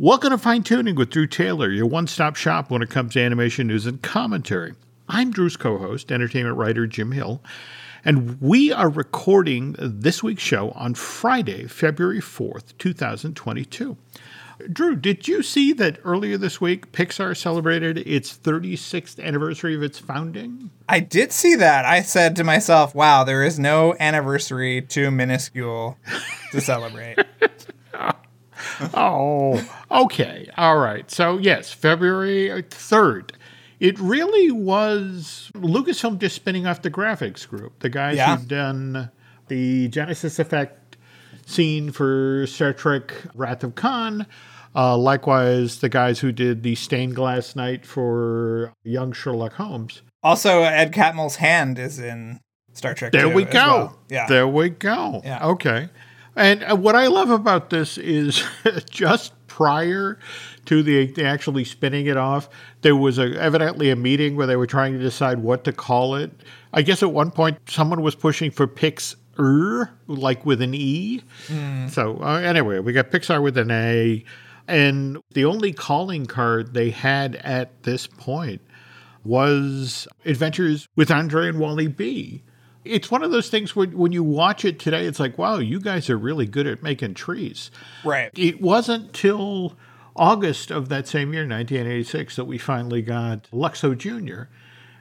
Welcome to Fine Tooning with Drew Taylor, your one stop shop when it comes to animation news and commentary. I'm Drew's co host, entertainment writer Jim Hill, and we are recording this week's show on Friday, February 4th, 2022. Drew, did you see that earlier this week Pixar celebrated its 36th anniversary of its founding? I did see that. I said to myself, wow, there is no anniversary too minuscule to celebrate. oh, okay. All right. So, yes, February 3rd. It really was Lucasfilm just spinning off the graphics group, the guys Yeah. who've done the Genesis Effect scene for Star Trek Wrath of Khan. Uh, likewise, the guys who did the stained glass knight for young Sherlock Holmes. Also, Ed Catmull's hand is in Star Trek. There 2 we go. well. Yeah. There we go. Yeah. Okay. And uh, what I love about this is just prior to the, actually spinning it off, there was a, evidently a meeting where they were trying to decide what to call it. I guess at one point someone was pushing for Pixar, like with an E. So uh, anyway, we got Pixar with an A. And the only calling card they had at this point was Adventures with Andre and Wally B. It's one of those things when, when you watch it today, it's like, wow, you guys are really good at making trees. Right. It wasn't till August of that same year, 1986, that we finally got Luxo Jr.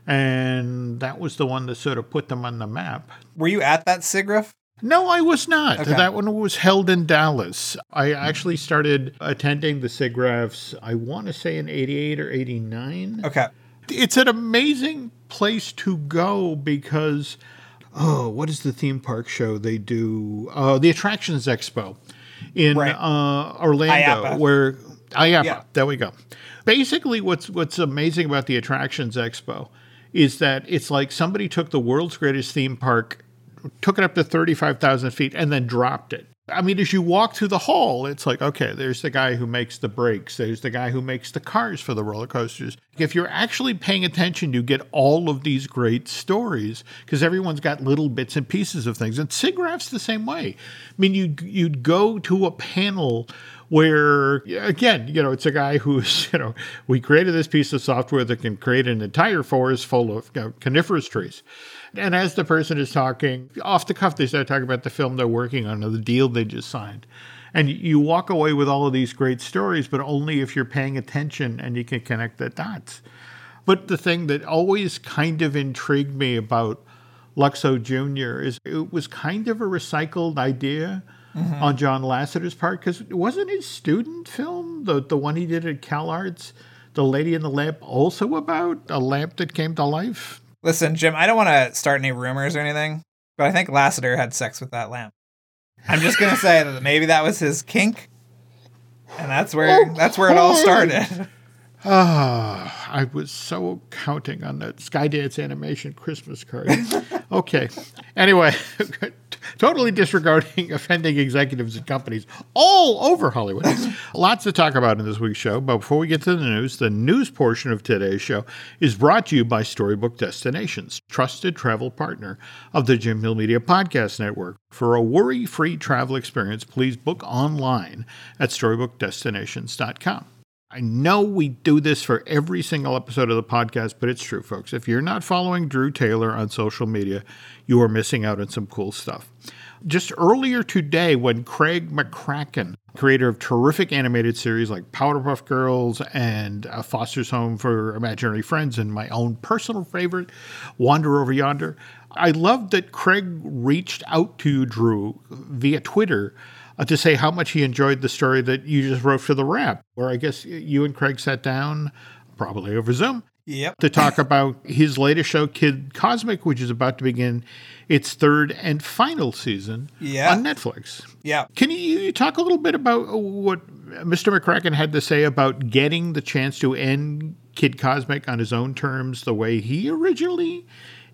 And that was the one that sort of put them on the map. Were you at that SIGGRAPH? No, I was not. Okay. That one was held in Dallas. I actually started attending the SIGGRAPHs, I want to say in 88 or 89 Okay. it's an amazing place to go because oh what is the theme park show they do uh, the attractions expo in Right. uh, orlando IAAPA. where IAAPA, Yeah. there we go basically what's what's amazing about the attractions expo is that it's like somebody took the world's greatest theme park took it up to 35,000 feet and then dropped it. I mean, as you walk through the hall, it's like, okay, there's the guy who makes the brakes, there's the guy who makes the cars for the roller coasters. If you're actually paying attention, you get all of these great stories because everyone's got little bits and pieces of things. And SIGGRAPH's the same way. I mean, you'd, you'd go to a panel where again you know it's a guy who's you know we created this piece of software that can create an entire forest full of you know, coniferous trees and as the person is talking off the cuff they start talking about the film they're working on or the deal they just signed and you walk away with all of these great stories but only if you're paying attention and you can connect the dots but the thing that always kind of intrigued me about Luxo Jr. is it was kind of a recycled idea mm-hmm. on John Lasseter's part because it wasn't his student film, the, the one he did at CalArts, The Lady in the Lamp, also about a lamp that came to life? Listen, Jim, I don't want to start any rumors or anything, but I think Lasseter had sex with that lamp. I'm just gonna say that maybe that was his kink, and that's where that's where it all started. Ah, I was so counting on that Skydance animation Christmas card. okay. Anyway, totally disregarding offending executives and companies all over Hollywood. Lots to talk about in this week's show, but before we get to the news, the news portion of today's show is brought to you by Storybook Destinations, trusted travel partner of the Jim Hill Media Podcast Network. For a worry-free travel experience, please book online at storybookdestinations.com. I know we do this for every single episode of the podcast, but it's true, folks. If you're not following Drew Taylor on social media, you are missing out on some cool stuff. Just earlier today, when Craig McCracken, creator of terrific animated series like Powerpuff Girls and uh, Foster's Home for Imaginary Friends, and my own personal favorite, Wander Over Yonder, I love that Craig reached out to Drew, via Twitter uh, to say how much he enjoyed the story that you just wrote for the wrap, where I guess you and Craig sat down, probably over Zoom, Yep. to talk about his latest show, Kid Cosmic, which is about to begin its third and final season Yeah. on Netflix. Yeah. Can you, you talk a little bit about what Mr. McCracken had to say about getting the chance to end Kid Cosmic on his own terms the way he originally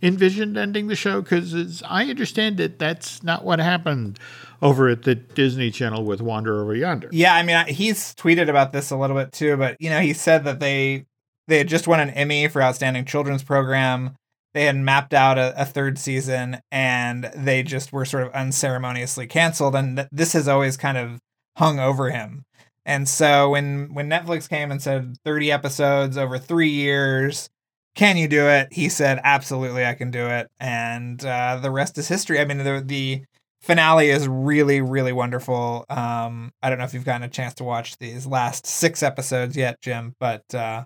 envisioned ending the show? Because as I understand it, that's not what happened over at the Disney Channel with Wander Over Yonder. Yeah, I mean, he's tweeted about this a little bit too, but you know, he said that they they had just won an Emmy for outstanding children's program. They had mapped out a, a third season, and they just were sort of unceremoniously canceled. And th- this has always kind of hung over him. And so when when Netflix came and said 30 episodes over 3 years, can you do it? He said absolutely I can do it. And uh, the rest is history. I mean the the finale is really really wonderful. Um I don't know if you've gotten a chance to watch these last 6 episodes yet, Jim, but uh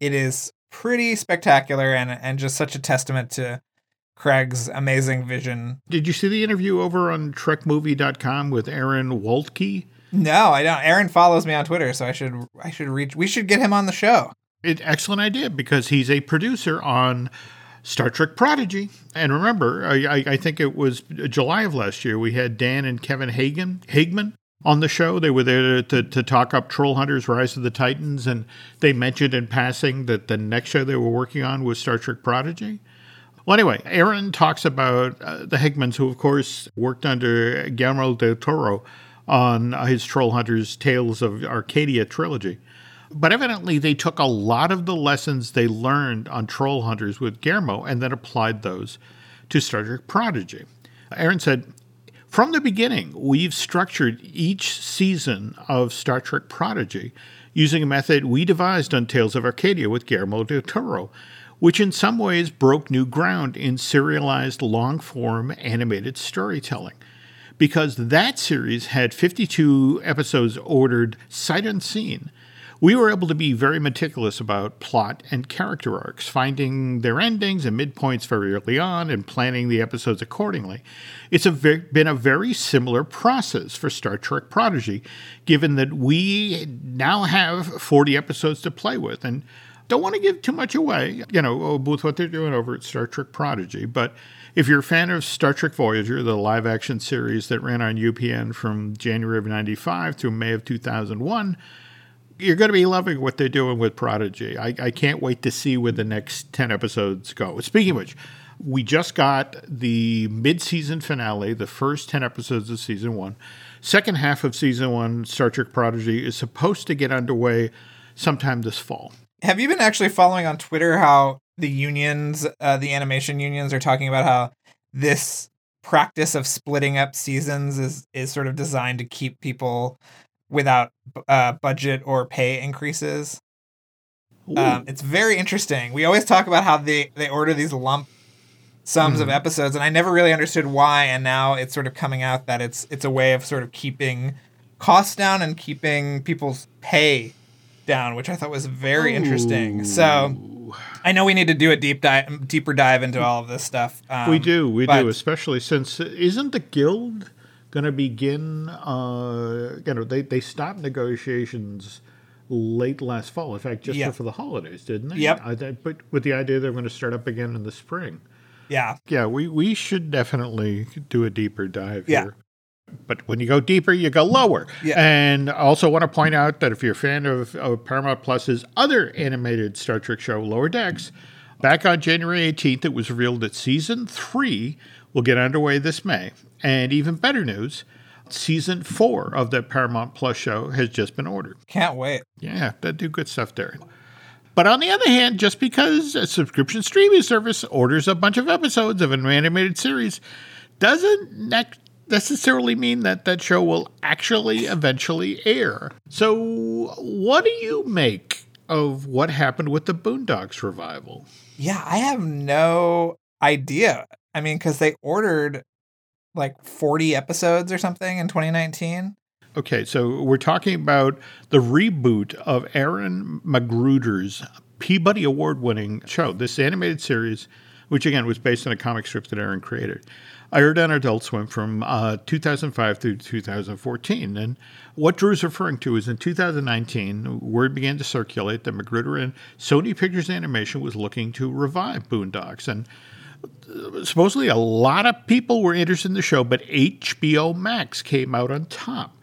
it is pretty spectacular and and just such a testament to Craig's amazing vision. Did you see the interview over on trekmovie.com with Aaron Waltke? No, I don't. Aaron follows me on Twitter, so I should I should reach. We should get him on the show. It, excellent idea because he's a producer on Star Trek Prodigy. And remember, I, I think it was July of last year we had Dan and Kevin Hagen Hageman on the show. They were there to, to talk up Troll Hunters Rise of the Titans, and they mentioned in passing that the next show they were working on was Star Trek Prodigy. Well, anyway, Aaron talks about uh, the Hagemans, who, of course, worked under Guillermo del Toro on his Troll Hunters Tales of Arcadia trilogy. But evidently, they took a lot of the lessons they learned on Troll Hunters with Guillermo and then applied those to Star Trek Prodigy. Aaron said, From the beginning, we've structured each season of Star Trek Prodigy using a method we devised on Tales of Arcadia with Guillermo del Toro, which in some ways broke new ground in serialized long form animated storytelling because that series had 52 episodes ordered sight unseen. We were able to be very meticulous about plot and character arcs, finding their endings and midpoints very early on and planning the episodes accordingly. It's a been a very similar process for Star Trek Prodigy, given that we now have 40 episodes to play with. And don't want to give too much away, you know, with what they're doing over at Star Trek Prodigy, but if you're a fan of Star Trek Voyager, the live action series that ran on UPN from January of 95 through May of 2001, you're going to be loving what they're doing with Prodigy. I, I can't wait to see where the next 10 episodes go. Speaking of which, we just got the mid season finale, the first 10 episodes of season one. Second half of season one, Star Trek Prodigy, is supposed to get underway sometime this fall. Have you been actually following on Twitter how the unions, uh, the animation unions, are talking about how this practice of splitting up seasons is is sort of designed to keep people without uh, budget or pay increases. Um, it's very interesting. We always talk about how they they order these lump sums mm. of episodes, and I never really understood why. And now it's sort of coming out that it's it's a way of sort of keeping costs down and keeping people's pay down, which I thought was very Ooh. interesting. So I know we need to do a deep dive, deeper dive into all of this stuff. Um, we do, we do, especially since isn't the guild going to begin? Uh, you know, they they stopped negotiations late last fall. In fact, just before the holidays, didn't they? Yep. I, but with the idea they're going to start up again in the spring. Yeah. Yeah, we, we should definitely do a deeper dive yeah. here. But when you go deeper, you go lower. Yeah. And I also want to point out that if you're a fan of, of Paramount Plus's other animated Star Trek show, Lower Decks, back on January 18th, it was revealed that season three will get underway this May. And even better news, season four of the Paramount Plus show has just been ordered. Can't wait. Yeah, they do good stuff there. But on the other hand, just because a subscription streaming service orders a bunch of episodes of an animated series doesn't ne- necessarily mean that that show will actually eventually air. So, what do you make of what happened with the Boondocks revival? Yeah, I have no idea. I mean, because they ordered like 40 episodes or something in 2019. Okay, so we're talking about the reboot of Aaron McGruder's Peabody Award winning show, this animated series, which again was based on a comic strip that Aaron created I aired on Adult Swim from uh, 2005 through 2014. And what Drew's referring to is in 2019, word began to circulate that McGruder and Sony Pictures Animation was looking to revive Boondocks. And supposedly a lot of people were interested in the show, but HBO Max came out on top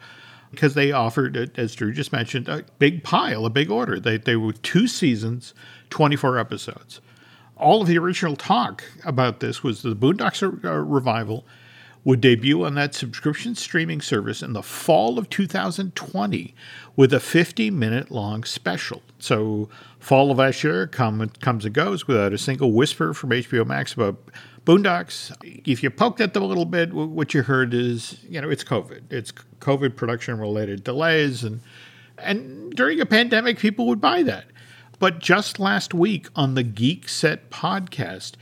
because they offered, as Drew just mentioned, a big pile, a big order. They, they were two seasons, 24 episodes all of the original talk about this was the Boondocks uh, revival would debut on that subscription streaming service in the fall of 2020 with a 50 minute long special. So, fall of last year come, comes and goes without a single whisper from HBO Max about Boondocks. If you poked at them a little bit, what you heard is, you know, it's COVID. It's COVID production related delays and And during a pandemic, people would buy that. But just last week on the Geek Set podcast,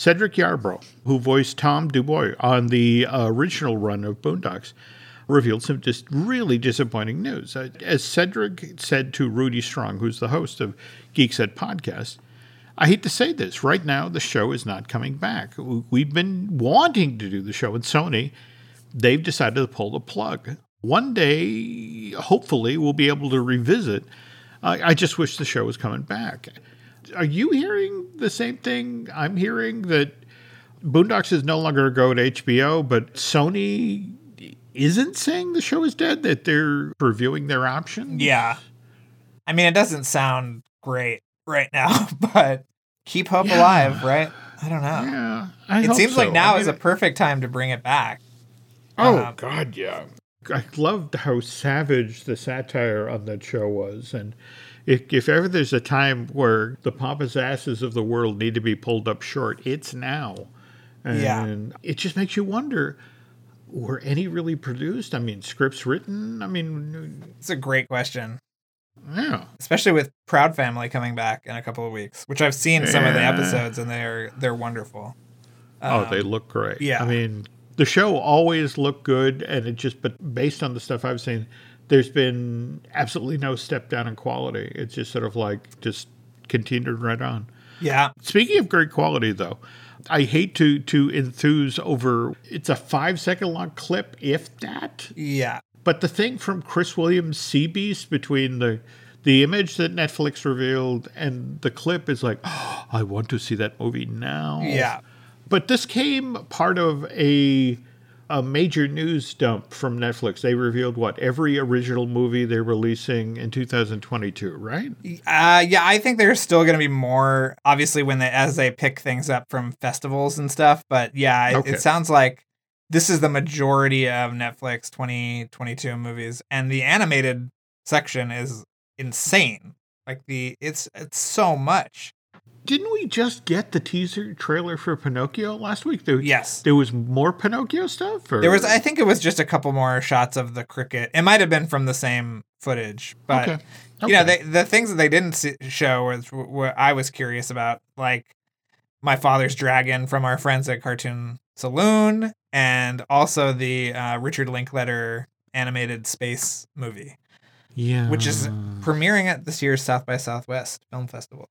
Cedric Yarbrough, who voiced Tom Dubois on the uh, original run of Boondocks, revealed some just really disappointing news. Uh, as Cedric said to Rudy Strong, who's the host of Geek Set podcast, I hate to say this, right now the show is not coming back. We've been wanting to do the show, and Sony, they've decided to pull the plug. One day, hopefully, we'll be able to revisit. I just wish the show was coming back. Are you hearing the same thing I'm hearing that Boondocks is no longer a go to HBO, but Sony isn't saying the show is dead, that they're reviewing their options? Yeah. I mean, it doesn't sound great right now, but keep hope yeah. alive, right? I don't know. Yeah. I it seems so. like now I mean, is a perfect time to bring it back. Oh, um, God, yeah. I loved how savage the satire on that show was. And if, if ever there's a time where the pompous asses of the world need to be pulled up short, it's now. And yeah. it just makes you wonder were any really produced? I mean, scripts written? I mean, it's a great question. Yeah. Especially with Proud Family coming back in a couple of weeks, which I've seen some of the episodes and they're they're wonderful. Um, oh, they look great. Yeah. I mean, the show always looked good and it just but based on the stuff I've seen, there's been absolutely no step down in quality. It's just sort of like just continued right on. Yeah. Speaking of great quality though, I hate to to enthuse over it's a five second long clip, if that. Yeah. But the thing from Chris Williams' Sea Beast between the the image that Netflix revealed and the clip is like, oh, I want to see that movie now. Yeah. But this came part of a a major news dump from Netflix. They revealed what every original movie they're releasing in 2022, right? Uh, yeah, I think there's still going to be more. Obviously, when they as they pick things up from festivals and stuff. But yeah, okay. it, it sounds like this is the majority of Netflix 2022 movies, and the animated section is insane. Like the it's it's so much. Didn't we just get the teaser trailer for Pinocchio last week? There, yes, there was more Pinocchio stuff. Or? There was, I think, it was just a couple more shots of the cricket. It might have been from the same footage, but okay. Okay. you know, they, the things that they didn't see, show was what I was curious about, like my father's dragon from our friends at Cartoon Saloon, and also the uh, Richard Linklater animated space movie. Yeah. Which is premiering at this year's South by Southwest Film Festival.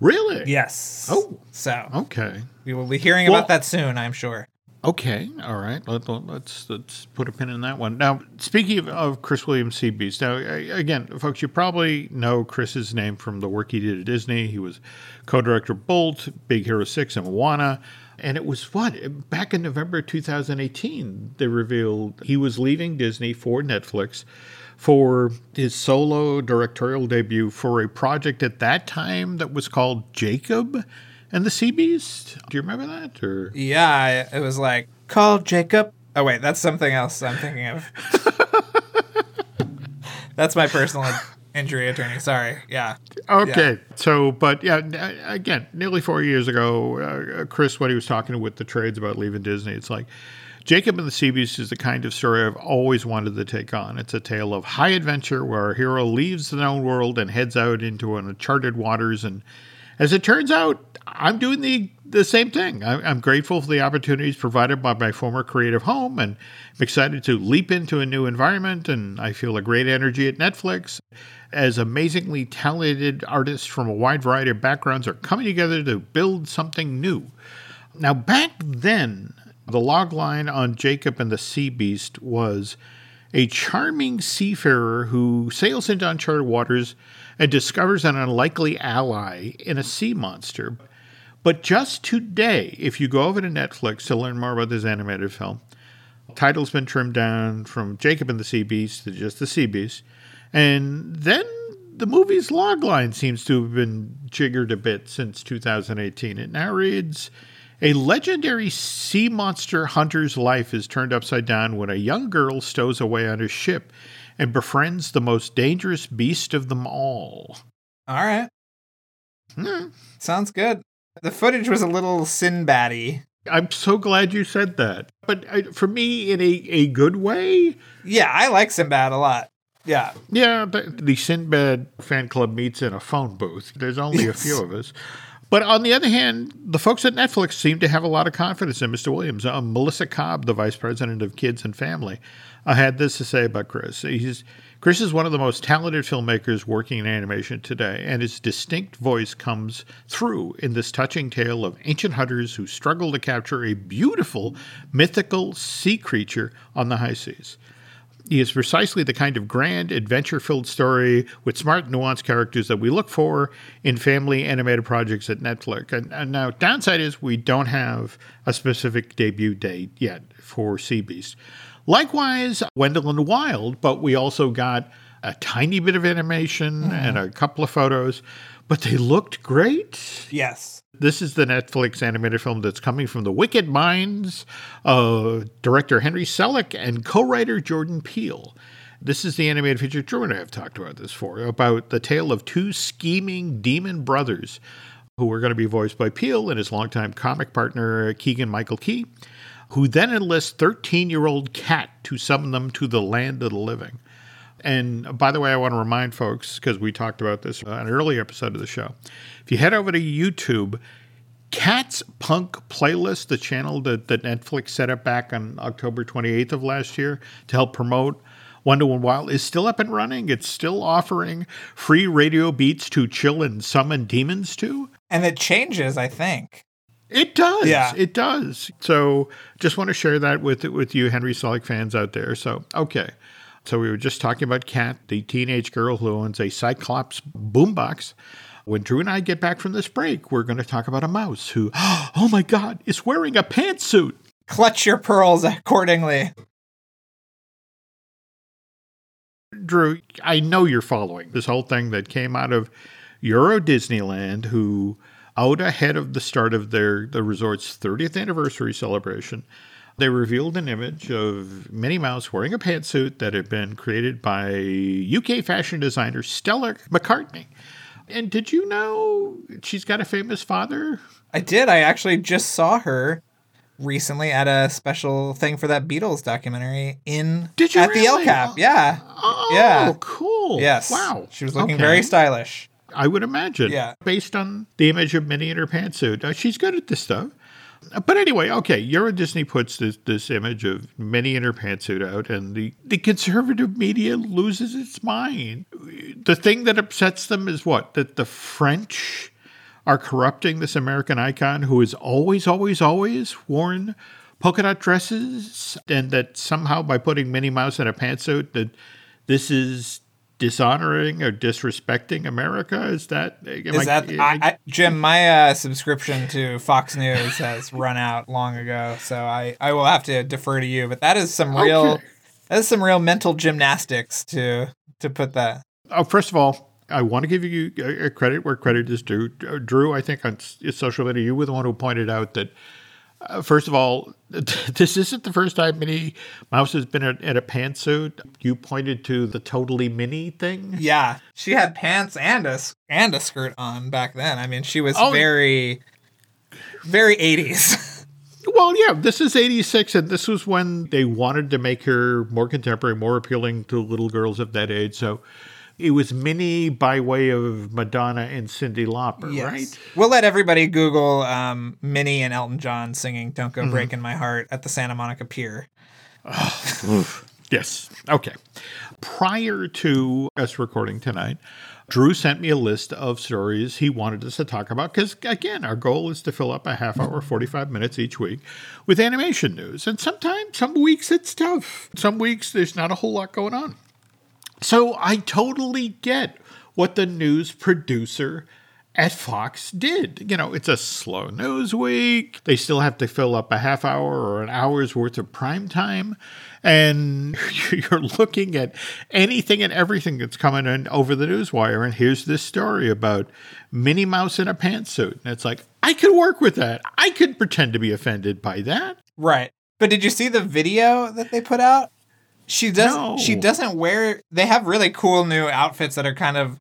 Really? Yes. Oh. So. Okay. We will be hearing well, about that soon, I'm sure. Okay. All right. Let, us let's, let's put a pin in that one. Now, speaking of, of Chris Williams Sea Beast, now again, folks, you probably know Chris's name from the work he did at Disney. He was co-director Bolt, Big Hero Six, and Moana. And it was what? Back in November 2018, they revealed he was leaving Disney for Netflix for his solo directorial debut for a project at that time that was called Jacob and the Sea Beast. Do you remember that? Or yeah, it was like called Jacob. Oh wait, that's something else I'm thinking of. that's my personal injury attorney. Sorry. Yeah. Okay. Yeah. So, but yeah, again, nearly four years ago, uh, Chris, when he was talking with the trades about leaving Disney, it's like Jacob and the Sea Beast is the kind of story I've always wanted to take on. It's a tale of high adventure where our hero leaves the known world and heads out into uncharted waters. And as it turns out, I'm doing the the same thing. I'm grateful for the opportunities provided by my former creative home, and I'm excited to leap into a new environment. And I feel a great energy at Netflix as amazingly talented artists from a wide variety of backgrounds are coming together to build something new. Now, back then, the log line on Jacob and the Sea Beast was a charming seafarer who sails into uncharted waters and discovers an unlikely ally in a sea monster. But just today, if you go over to Netflix to learn more about this animated film, title's been trimmed down from Jacob and the Sea Beast to just the Sea Beast. And then the movie's logline seems to have been jiggered a bit since 2018. It now reads A legendary sea monster hunter's life is turned upside down when a young girl stows away on his ship and befriends the most dangerous beast of them all. All right. Hmm. Sounds good. The footage was a little Sinbaddy. I'm so glad you said that. But uh, for me, in a, a good way. Yeah, I like Sinbad a lot. Yeah. Yeah, the, the Sinbad fan club meets in a phone booth. There's only a few of us. But on the other hand, the folks at Netflix seem to have a lot of confidence in Mr. Williams. Uh, Melissa Cobb, the vice president of Kids and Family, uh, had this to say about Chris. He's Chris is one of the most talented filmmakers working in animation today, and his distinct voice comes through in this touching tale of ancient hunters who struggle to capture a beautiful, mythical sea creature on the high seas. Is precisely the kind of grand, adventure filled story with smart, nuanced characters that we look for in family animated projects at Netflix. And, and now, downside is we don't have a specific debut date yet for Sea Beast. Likewise, Wendell and Wild, but we also got a tiny bit of animation mm-hmm. and a couple of photos, but they looked great. Yes. This is the Netflix animated film that's coming from the wicked minds of director Henry Selick and co-writer Jordan Peele. This is the animated feature Drew and I have talked about this for, about the tale of two scheming demon brothers who are going to be voiced by Peele and his longtime comic partner Keegan Michael Key, who then enlists 13-year-old Kat to summon them to the land of the living. And by the way, I want to remind folks, because we talked about this on an earlier episode of the show, if you head over to YouTube, Kat's Punk Playlist, the channel that, that Netflix set up back on October 28th of last year to help promote Wendell and Wild, is still up and running. It's still offering free radio beats to chill and summon demons to. And it changes, I think. It does. Yeah. It does. So just want to share that with with you Henry Selick fans out there. So okay. So we were just talking about Kat, the teenage girl who owns a Cyclops boombox. When Drew and I get back from this break, we're going to talk about a mouse who, oh my God, is wearing a pantsuit. Clutch your pearls accordingly. Drew, I know you're following this whole thing that came out of Euro Disneyland, who out ahead of the start of their the resort's 30th anniversary celebration, they revealed an image of Minnie Mouse wearing a pantsuit that had been created by UK fashion designer Stella McCartney. And did you know she's got a famous father? I did. I actually just saw her recently at a special thing for that Beatles documentary in Did you at really? the El Cap. Yeah. Oh, Yeah. cool. Yes. Wow. She was looking Okay. very stylish. I would imagine. Yeah. Based on the image of Minnie in her pantsuit. Uh, she's good at this stuff. But anyway, okay, Euro Disney puts this, this image of Minnie in her pantsuit out, and the, the conservative media loses its mind. The thing that upsets them is what? That the French are corrupting this American icon who has always, always, always worn polka dot dresses, and that somehow by putting Minnie Mouse in a pantsuit, that this is dishonoring or disrespecting America? Is that Is that I, I, Jim? My uh, subscription to Fox News has run out long ago, so I, I will have to defer to you. But that is some real Okay. that is some real mental gymnastics to to put that. Oh, first of all, I want to give you credit where credit is due. Drew, I think on social media, you were the one who pointed out that, uh, first of all, this isn't the first time Minnie Mouse has been in in a pantsuit. You pointed to the totally Minnie thing. Yeah, she had pants and a and a skirt on back then. I mean, she was Oh. very very eighties. Well, yeah, this is 86, and this was when they wanted to make her more contemporary, more appealing to little girls of that age. So it was Minnie by way of Madonna and Cyndi Lauper, right? We'll let everybody Google um, Minnie and Elton John singing "Don't Mm-hmm. Go Breaking My Heart" at the Santa Monica Pier. Yes. Okay. Prior to us recording tonight, Drew sent me a list of stories he wanted us to talk about because, again, our goal is to fill up a half hour, 45 minutes each week with animation news. And sometimes, some weeks it's tough. Some weeks there's not a whole lot going on. So I totally get what the news producer at Fox did. You know, it's a slow news week. They still have to fill up a half hour or an hour's worth of prime time. And you're looking at anything and everything that's coming in over the newswire. And here's this story about Minnie Mouse in a pantsuit. And it's like, I could work with that. I could pretend to be offended by that. Right. But did you see the video that they put out? She doesn't. No. She doesn't wear. They have really cool new outfits that are kind of.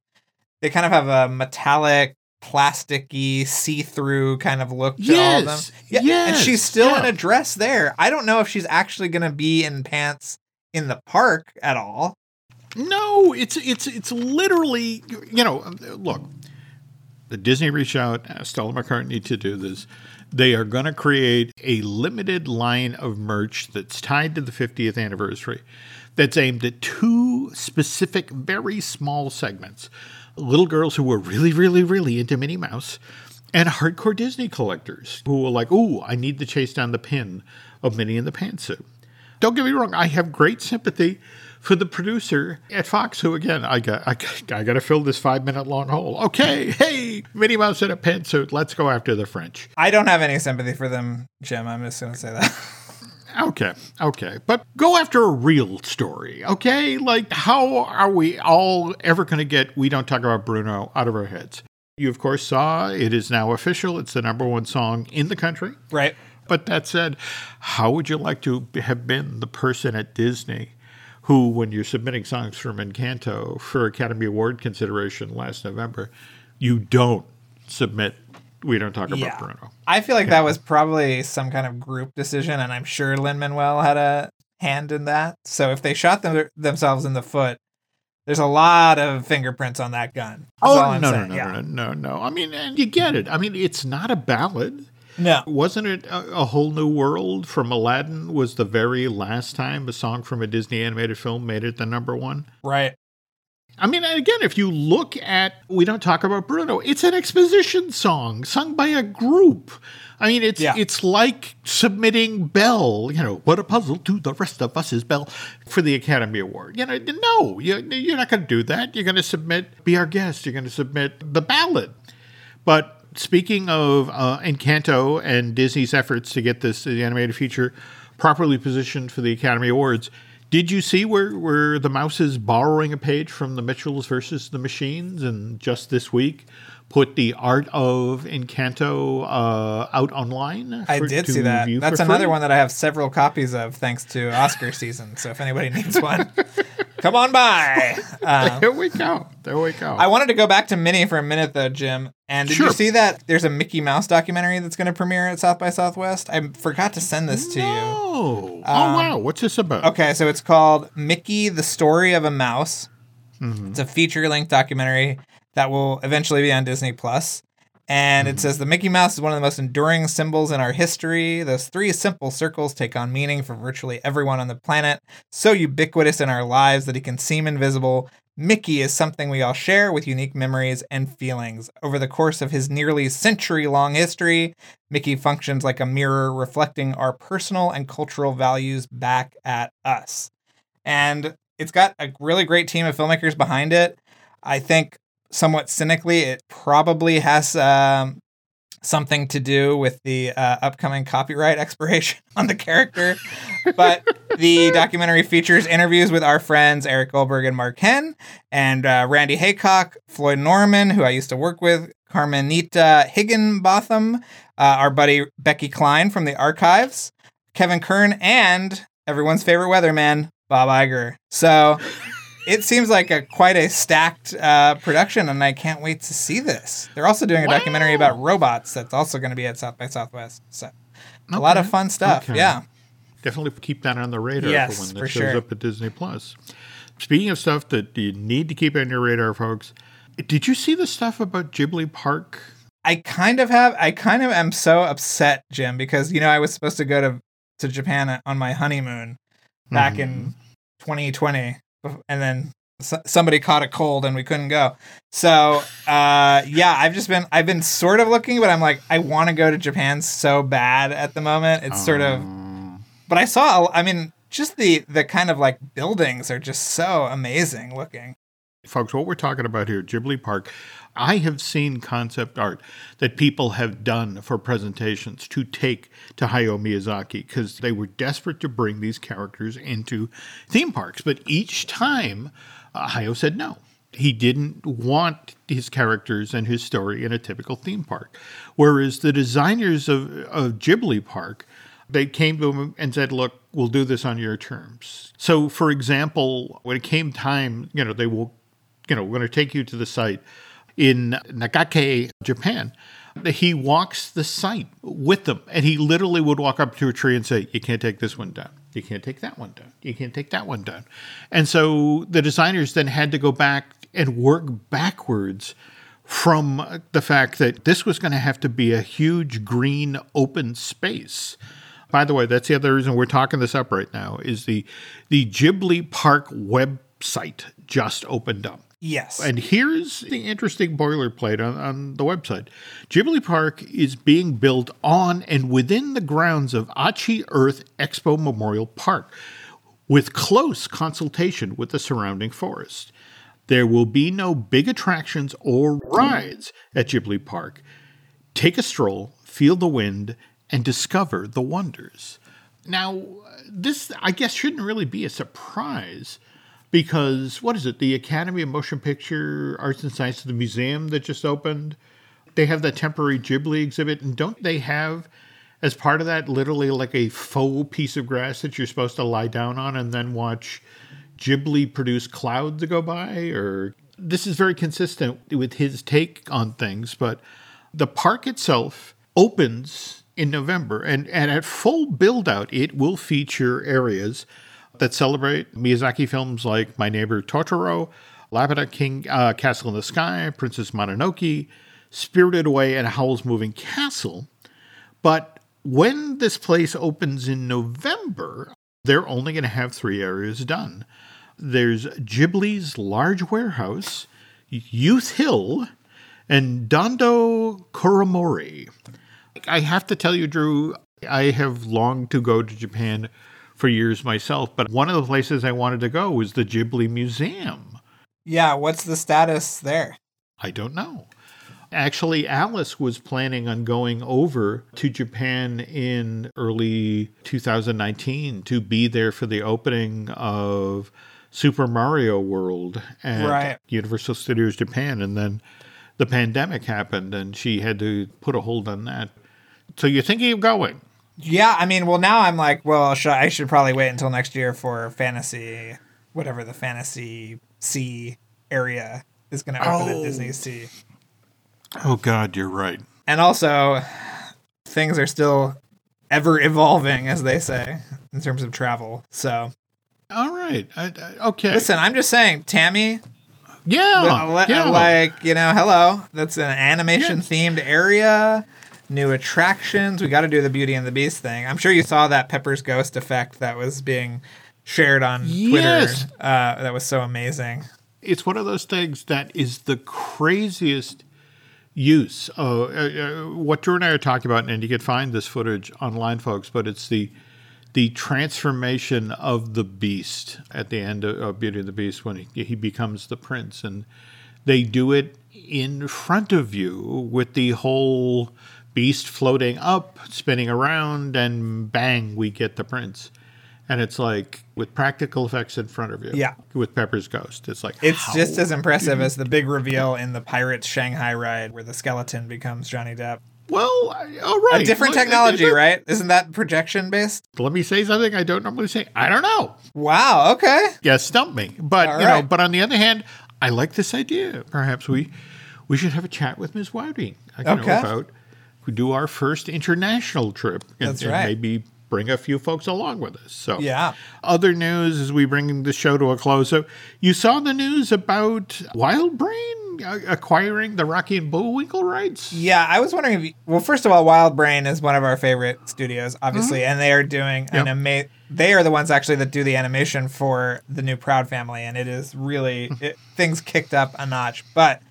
They kind of have a metallic, plasticky, see-through kind of look to all of them. Yes, Yeah, and she's still in a dress there. I don't know if she's actually going to be in pants in the park at all. No, it's it's it's literally you know look. Disney reached out, Stella McCartney to do this. They are going to create a limited line of merch that's tied to the 50th anniversary that's aimed at two specific, very small segments little girls who were really, really, really into Minnie Mouse, and hardcore Disney collectors who were like, ooh, I need to chase down the pin of Minnie in the Pantsuit. Don't get me wrong, I have great sympathy for the producer at Fox, who again, I got, I, I got to fill this five minute long hole. Okay, hey, Minnie Mouse in a pantsuit, let's go after the French. I don't have any sympathy for them, Jim. I'm just going to say that. Okay, okay. But go after a real story, okay? Like, how are we all ever going to get We Don't Talk About Bruno out of our heads? You, of course, saw it is now official. It's the number one song in the country. Right. But that said, how would you like to have been the person at Disney who, when you're submitting songs from Encanto for Academy Award consideration last November, you don't submit we don't talk about yeah. Bruno. I feel like yeah. that was probably some kind of group decision, and I'm sure Lin Manuel had a hand in that. So if they shot them, themselves in the foot, there's a lot of fingerprints on that gun. oh no, no, no, yeah. no, no, no. I mean, and you get it. I mean, it's not a ballad. No, wasn't it a, a, whole new world from Aladdin? Was the very last time a song from a Disney animated film made it the number one? Right. I mean, again, if you look at We Don't Talk About Bruno, it's an exposition song sung by a group. I mean, it's yeah. it's like submitting Belle. you know, what a puzzle to the rest of us is Belle for the Academy Award. You know, no, you, you're not going to do that. You're going to submit, be our guest. You're going to submit the ballad. But speaking of uh, Encanto and Disney's efforts to get this the animated feature properly positioned for the Academy Awards, did you see where, where the mouse is borrowing a page from the Mitchells versus the Machines? And just this week, put the art of Encanto uh, out online. For, I did see that. That's another free. one that I have several copies of, thanks to Oscar season. So if anybody needs one, come on by. Um, there we go. There we go. I wanted to go back to Minnie for a minute, though, Jim. And did sure. you see that there's a Mickey Mouse documentary that's going to premiere at South by Southwest? I forgot to send this to no. you. Oh, um, wow. What's this about? Okay, so it's called Mickey: The Story of a Mouse. Mm-hmm. It's a feature-length documentary that will eventually be on Disney Plus. And it mm. says the Mickey Mouse is one of the most enduring symbols in our history. Those three simple circles take on meaning for virtually everyone on the planet, so ubiquitous in our lives that he can seem invisible. Mickey is something we all share with unique memories and feelings. Over the course of his nearly century long history, Mickey functions like a mirror reflecting our personal and cultural values back at us. And it's got a really great team of filmmakers behind it. I think somewhat cynically, it probably has um, something to do with the uh, upcoming copyright expiration on the character. but the documentary features interviews with our friends Eric Goldberg and Mark Henn, and uh, Randy Haycock, Floyd Norman, who I used to work with, Carmenita Higginbotham, uh, our buddy Becky Cline from the archives, Kevin Kern, and everyone's favorite weatherman, Bob Iger. So it seems like a quite a stacked uh, production, and I can't wait to see this. They're also doing a wow. documentary about robots that's also going to be at South by Southwest. So okay. a lot of fun stuff. Okay. Yeah, definitely keep that on the radar yes, for when that shows sure. up at Disney Plus. Speaking of stuff that you need to keep on your radar, folks, did you see the stuff about Ghibli Park? I kind of have. I kind of am so upset, Jim, because you know I was supposed to go to to Japan on my honeymoon back mm-hmm. in 2020 and then somebody caught a cold and we couldn't go. So uh, yeah, I've just been I've been sort of looking, but I'm like I want to go to Japan so bad at the moment. It's sort of, but I saw I mean just the the kind of like buildings are just so amazing looking. Folks, what we're talking about here, Ghibli Park, I have seen concept art that people have done for presentations to take to Hayao Miyazaki because they were desperate to bring these characters into theme parks. But each time, uh, Hayao said no. He didn't want his characters and his story in a typical theme park. Whereas the designers of, of Ghibli Park, they came to him and said, Look, we'll do this on your terms. So, for example, when it came time, you know, they will, you know, we're going to take you to the site in Nagakute, Japan. He walks the site with them, and he literally would walk up to a tree and say, "You can't take this one down. You can't take that one down. You can't take that one down. And so the designers then had to go back and work backwards from the fact that this was going to have to be a huge green open space. By the way, that's the other reason we're talking this up right now is the the Ghibli Park website just opened up. Yes. And here's the interesting boilerplate on, on the website Ghibli Park is being built on and within the grounds of Aichi Earth Expo Memorial Park with close consultation with the surrounding forest. There will be no big attractions or rides at Ghibli Park. Take a stroll, feel the wind, and discover the wonders. Now, this, I guess, shouldn't really be a surprise because what is it? The Academy of Motion Picture Arts and Sciences, the museum that just opened, they have the temporary Ghibli exhibit, and don't they have, as part of that, literally like a faux piece of grass that you're supposed to lie down on and then watch Ghibli produce clouds go by? Or this is very consistent with his take on things, but the park itself opens in November, and, and at full build out, it will feature areas that celebrate Miyazaki films like My Neighbor Totoro, Laputa King uh, Castle in the Sky, Princess Mononoke, Spirited Away, and Howl's Moving Castle. But when this place opens in November, they're only going to have three areas done. There's Ghibli's Large Warehouse, Youth Hill, and Dondo Koromori. I have to tell you, Drew, I have longed to go to Japan for years myself, but one of the places I wanted to go was the Ghibli Museum. Yeah, what's the status there? I don't know. Actually, Alice was planning on going over to Japan in early 2019 to be there for the opening of Super Mario World at Right. Universal Studios Japan. And then the pandemic happened and she had to put a hold on that. So you're thinking of going? Yeah, I mean, well, now I'm like, well, should, I should probably wait until next year for fantasy, whatever the fantasy sea area is going to open Oh. at Disney oh. Sea. Oh, God, you're right. And also, things are still ever evolving, as they say, in terms of travel. So, All right. I, I- okay. listen, I'm just saying, Tammy, yeah. li- yeah. like, you know, hello, that's an animation themed area, new attractions. We got to do the Beauty and the Beast thing. I'm sure you saw that Pepper's Ghost effect that was being shared on Yes. Twitter. Uh, that was so amazing. it's one of those things that is the craziest use. Uh, uh, what Drew and I are talking about, and you can find this footage online, folks. But it's the the transformation of the beast at the end of, of Beauty and the Beast when he, he becomes the prince, and they do it in front of you with the whole beast floating up, spinning around, and bang, we get the prince. And it's like with practical effects in front of you. Yeah. With Pepper's ghost. It's like It's just as impressive as the big reveal in the Pirates Shanghai ride where the skeleton becomes Johnny Depp. Well, all right. A different technology, right? Isn't that projection based? Let me say something I don't normally say. I don't know. Wow, okay. Yeah, stump me. But All you know, but on the other hand, I like this idea. Perhaps we we should have a chat with Ms. You Okay. know, about do our first international trip and, That's right. maybe bring a few folks along with us. So Yeah. Other news as we bring the show to a close. So you saw the news about Wild Brain uh, acquiring the Rocky and Bullwinkle rights. Yeah, I was wondering if you, well, first of all, Wild Brain is one of our favorite studios, obviously, and they are doing an Yep. amazing. They are the ones actually that do the animation for the new Proud Family, and it is really it, things kicked up a notch. But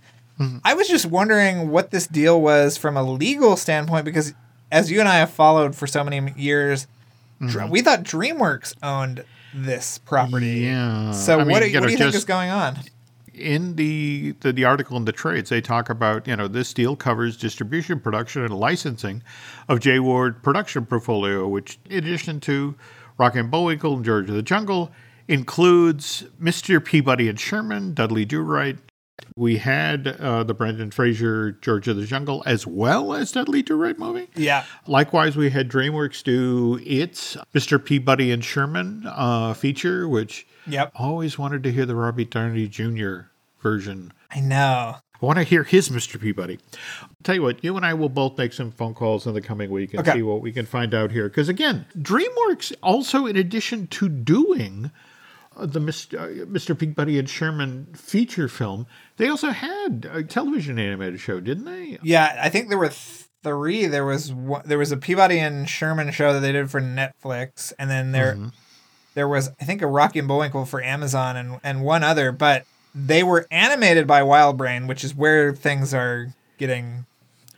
I was just wondering what this deal was from a legal standpoint, because as you and I have followed for so many years, Dr- mm-hmm. we thought DreamWorks owned this property. Yeah. So I mean, what, do, you what do you think is going on? in the, the the article in the trades, they talk about you know this deal covers distribution, production, and licensing of Jay Ward production portfolio, which in addition to Rock and Bullwinkle and George of the Jungle includes Mr. Peabody and Sherman, Dudley Do Right. We had uh, the Brendan Fraser George of the Jungle as well as Dudley Do Right movie. Yeah. Likewise, we had DreamWorks do its Mr. Peabody and Sherman uh, feature, which Yep. always wanted to hear the Robbie Downey Jr. version. I know. I want to hear his Mr. Peabody. I'll tell you what, you and I will both make some phone calls in the coming week and Okay. see what we can find out here. Because again, DreamWorks also, in addition to doing the Mr. Uh, Mr. Peabody and Sherman feature film, they also had a television animated show, didn't they? Yeah, I think there were three. There was one, there was a Peabody and Sherman show that they did for Netflix, and then there Mm-hmm. there was I think a Rocky and Bullwinkle for Amazon and and one other, but they were animated by Wild Brain, which is where things are getting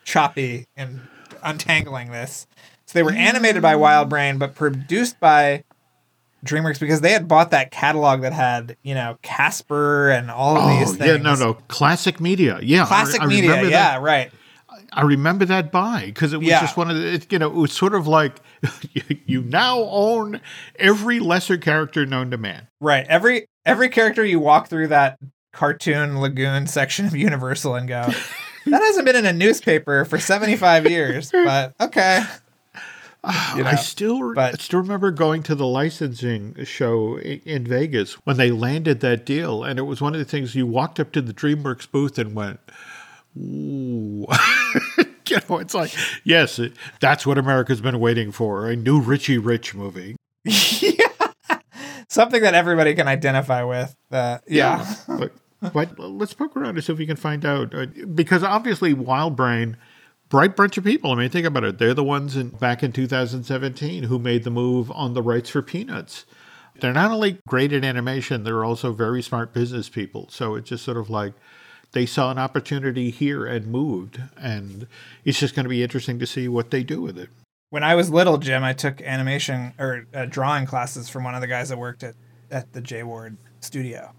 choppy and untangling this. So they were animated by Wild Brain, but produced by DreamWorks because they had bought that catalog that had you know Casper and all of Oh, these things. yeah, no, no. Classic media. Yeah. I- Classic I media, remember yeah, that- right. I remember that buy because it was Yeah. just one of the, it, you know, it was sort of like you now own every lesser character known to man. Right. Every every character you walk through that cartoon lagoon section of Universal and go, that hasn't been in a newspaper for 75 years, but okay. You know, I still but- I still remember going to the licensing show in Vegas when they landed that deal, and it was one of the things you walked up to the DreamWorks booth and went, "Ooh." You know, it's like, yes, it, that's what America's been waiting for a new Richie Rich movie. Something that everybody can identify with. Uh, yeah. but, but let's poke around to see if we can find out. Uh, because obviously, WildBrain, bright bunch of people. I mean, think about it. They're the ones in, back in 2017 who made the move on the rights for Peanuts. They're not only great at animation, they're also very smart business people. So it's just sort of like they saw an opportunity here and moved. And it's just going to be interesting to see what they do with it. When I was little, Jim, I took animation or uh, drawing classes from one of the guys that worked at, at the Jay Ward studio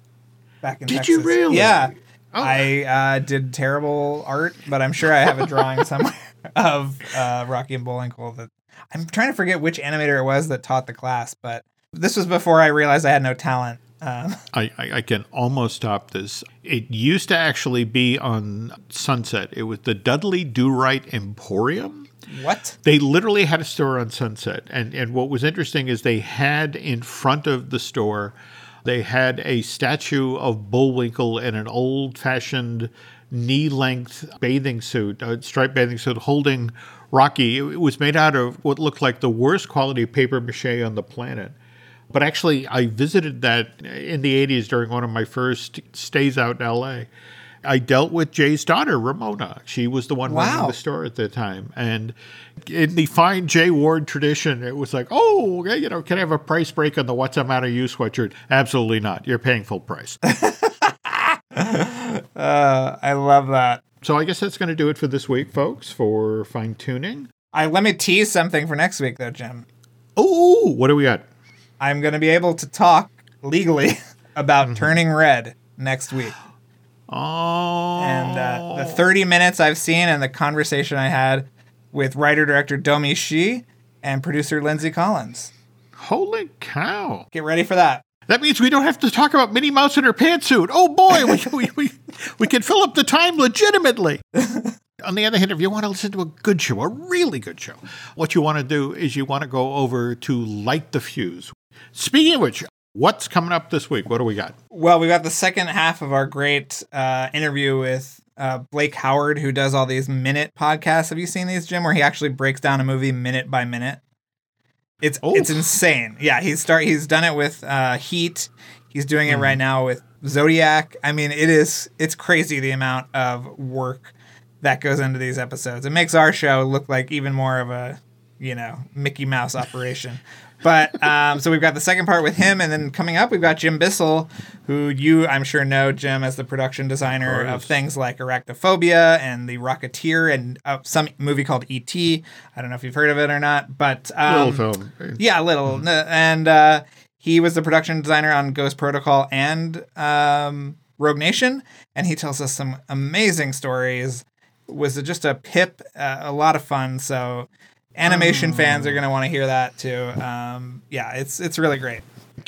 back in Did Texas. you really? Yeah. Oh. I uh, did terrible art, but I'm sure I have a drawing somewhere of uh, Rocky and Bullwinkle. That I'm trying to forget which animator it was that taught the class, but this was before I realized I had no talent. Um, I, I, I can almost stop this. It used to actually be on Sunset. It was the Dudley Do Right Emporium. what? They literally had a store on Sunset. And, and what was interesting is they had in front of the store, they had a statue of Bullwinkle in an old fashioned knee length bathing suit, a striped bathing suit, holding Rocky. It, was made out of what looked like the worst quality paper mache on the planet. But actually, I visited that in the 80s during one of my first stays out in LA. I dealt with Jay's daughter, Ramona. She was the one running Wow. the store at the time. And in the fine Jay Ward tradition, it was like, oh, you know, can I have a price break on the What's Out of You sweatshirt? Absolutely not. You're paying full price. Uh, I love that. so I guess that's going to do it for this week, folks, for Fine Tooning. I let me tease something for next week, though, Jim. Oh, what do we got? I'm going to be able to talk legally about Mm-hmm. Turning Red next week. Oh. And uh, the 30 minutes I've seen and the conversation I had with writer director Domee Shi and producer Lindsey Collins. Holy cow. Get ready for that. That means we don't have to talk about Minnie Mouse in her pantsuit. Oh boy, we, we, we, we can fill up the time legitimately. On the other hand, if you want to listen to a good show, a really good show, what you want to do is you want to go over to Light the Fuse. Speaking of which, what's coming up this week? What do we got? Well, we got the second half of our great uh, interview with uh, Blake Howard, who does all these minute podcasts. Have you seen these, Jim? Where he actually breaks down a movie minute by minute. It's Oh. it's insane. Yeah, he's start he's done it with uh, Heat. He's doing it Mm-hmm. right now with Zodiac. I mean, it is it's crazy the amount of work that goes into these episodes. It makes our show look like even more of a you know Mickey Mouse operation. But um, so we've got the second part with him, and then coming up we've got Jim Bissell, who you I'm sure know Jim as the production designer Of of, things like Arachnophobia and The Rocketeer and uh, some movie called E.T. I don't know if you've heard of it or not, but um, Little film. yeah, little. N- And uh, he was the production designer on Ghost Protocol and um, Rogue Nation, and he tells us some amazing stories. Was just a pip, uh, a lot of fun. So animation fans are gonna want to hear that too. Um, yeah, it's it's really great.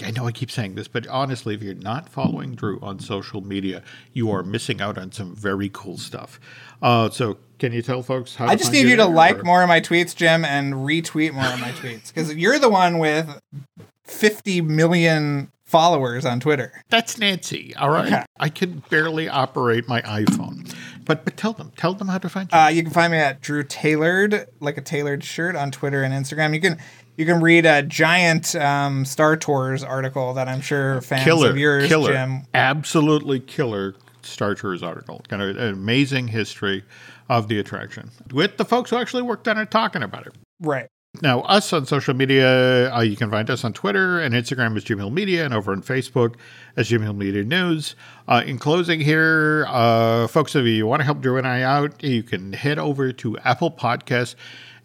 I know I keep saying this, but honestly, if you're not following Drew on social media, you are missing out on some very cool stuff. Uh, so, can you tell folks how? I just need you to like or- more of my tweets, Jim, and retweet more of my tweets because you're the one with 50 million followers on Twitter. That's Nancy. All right. Okay. I can barely operate my iPhone. But but tell them, tell them how to find you. Uh, you can find me at Drew Tailored, like a tailored shirt, on Twitter and Instagram. You can you can read a giant um, Star Tours article that I'm sure fans killer, of yours, killer, Jim. absolutely killer Star Tours article. Kind of an amazing history of the attraction with the folks who actually worked on it, talking about it. Right. Now, us on social media, uh, you can find us on Twitter and Instagram as Jim Hill Media and over on Facebook as Jim Hill Media News. Uh, in closing here, uh, folks, if you want to help Drew and I out, you can head over to Apple Podcasts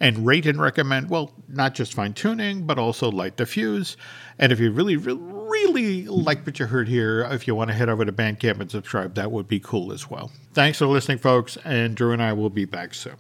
and rate and recommend, well, not just Fine Tooning, but also light the fuse. And if you really, really, really like what you heard here, if you want to head over to Bandcamp and subscribe, that would be cool as well. Thanks for listening, folks, and Drew and I will be back soon.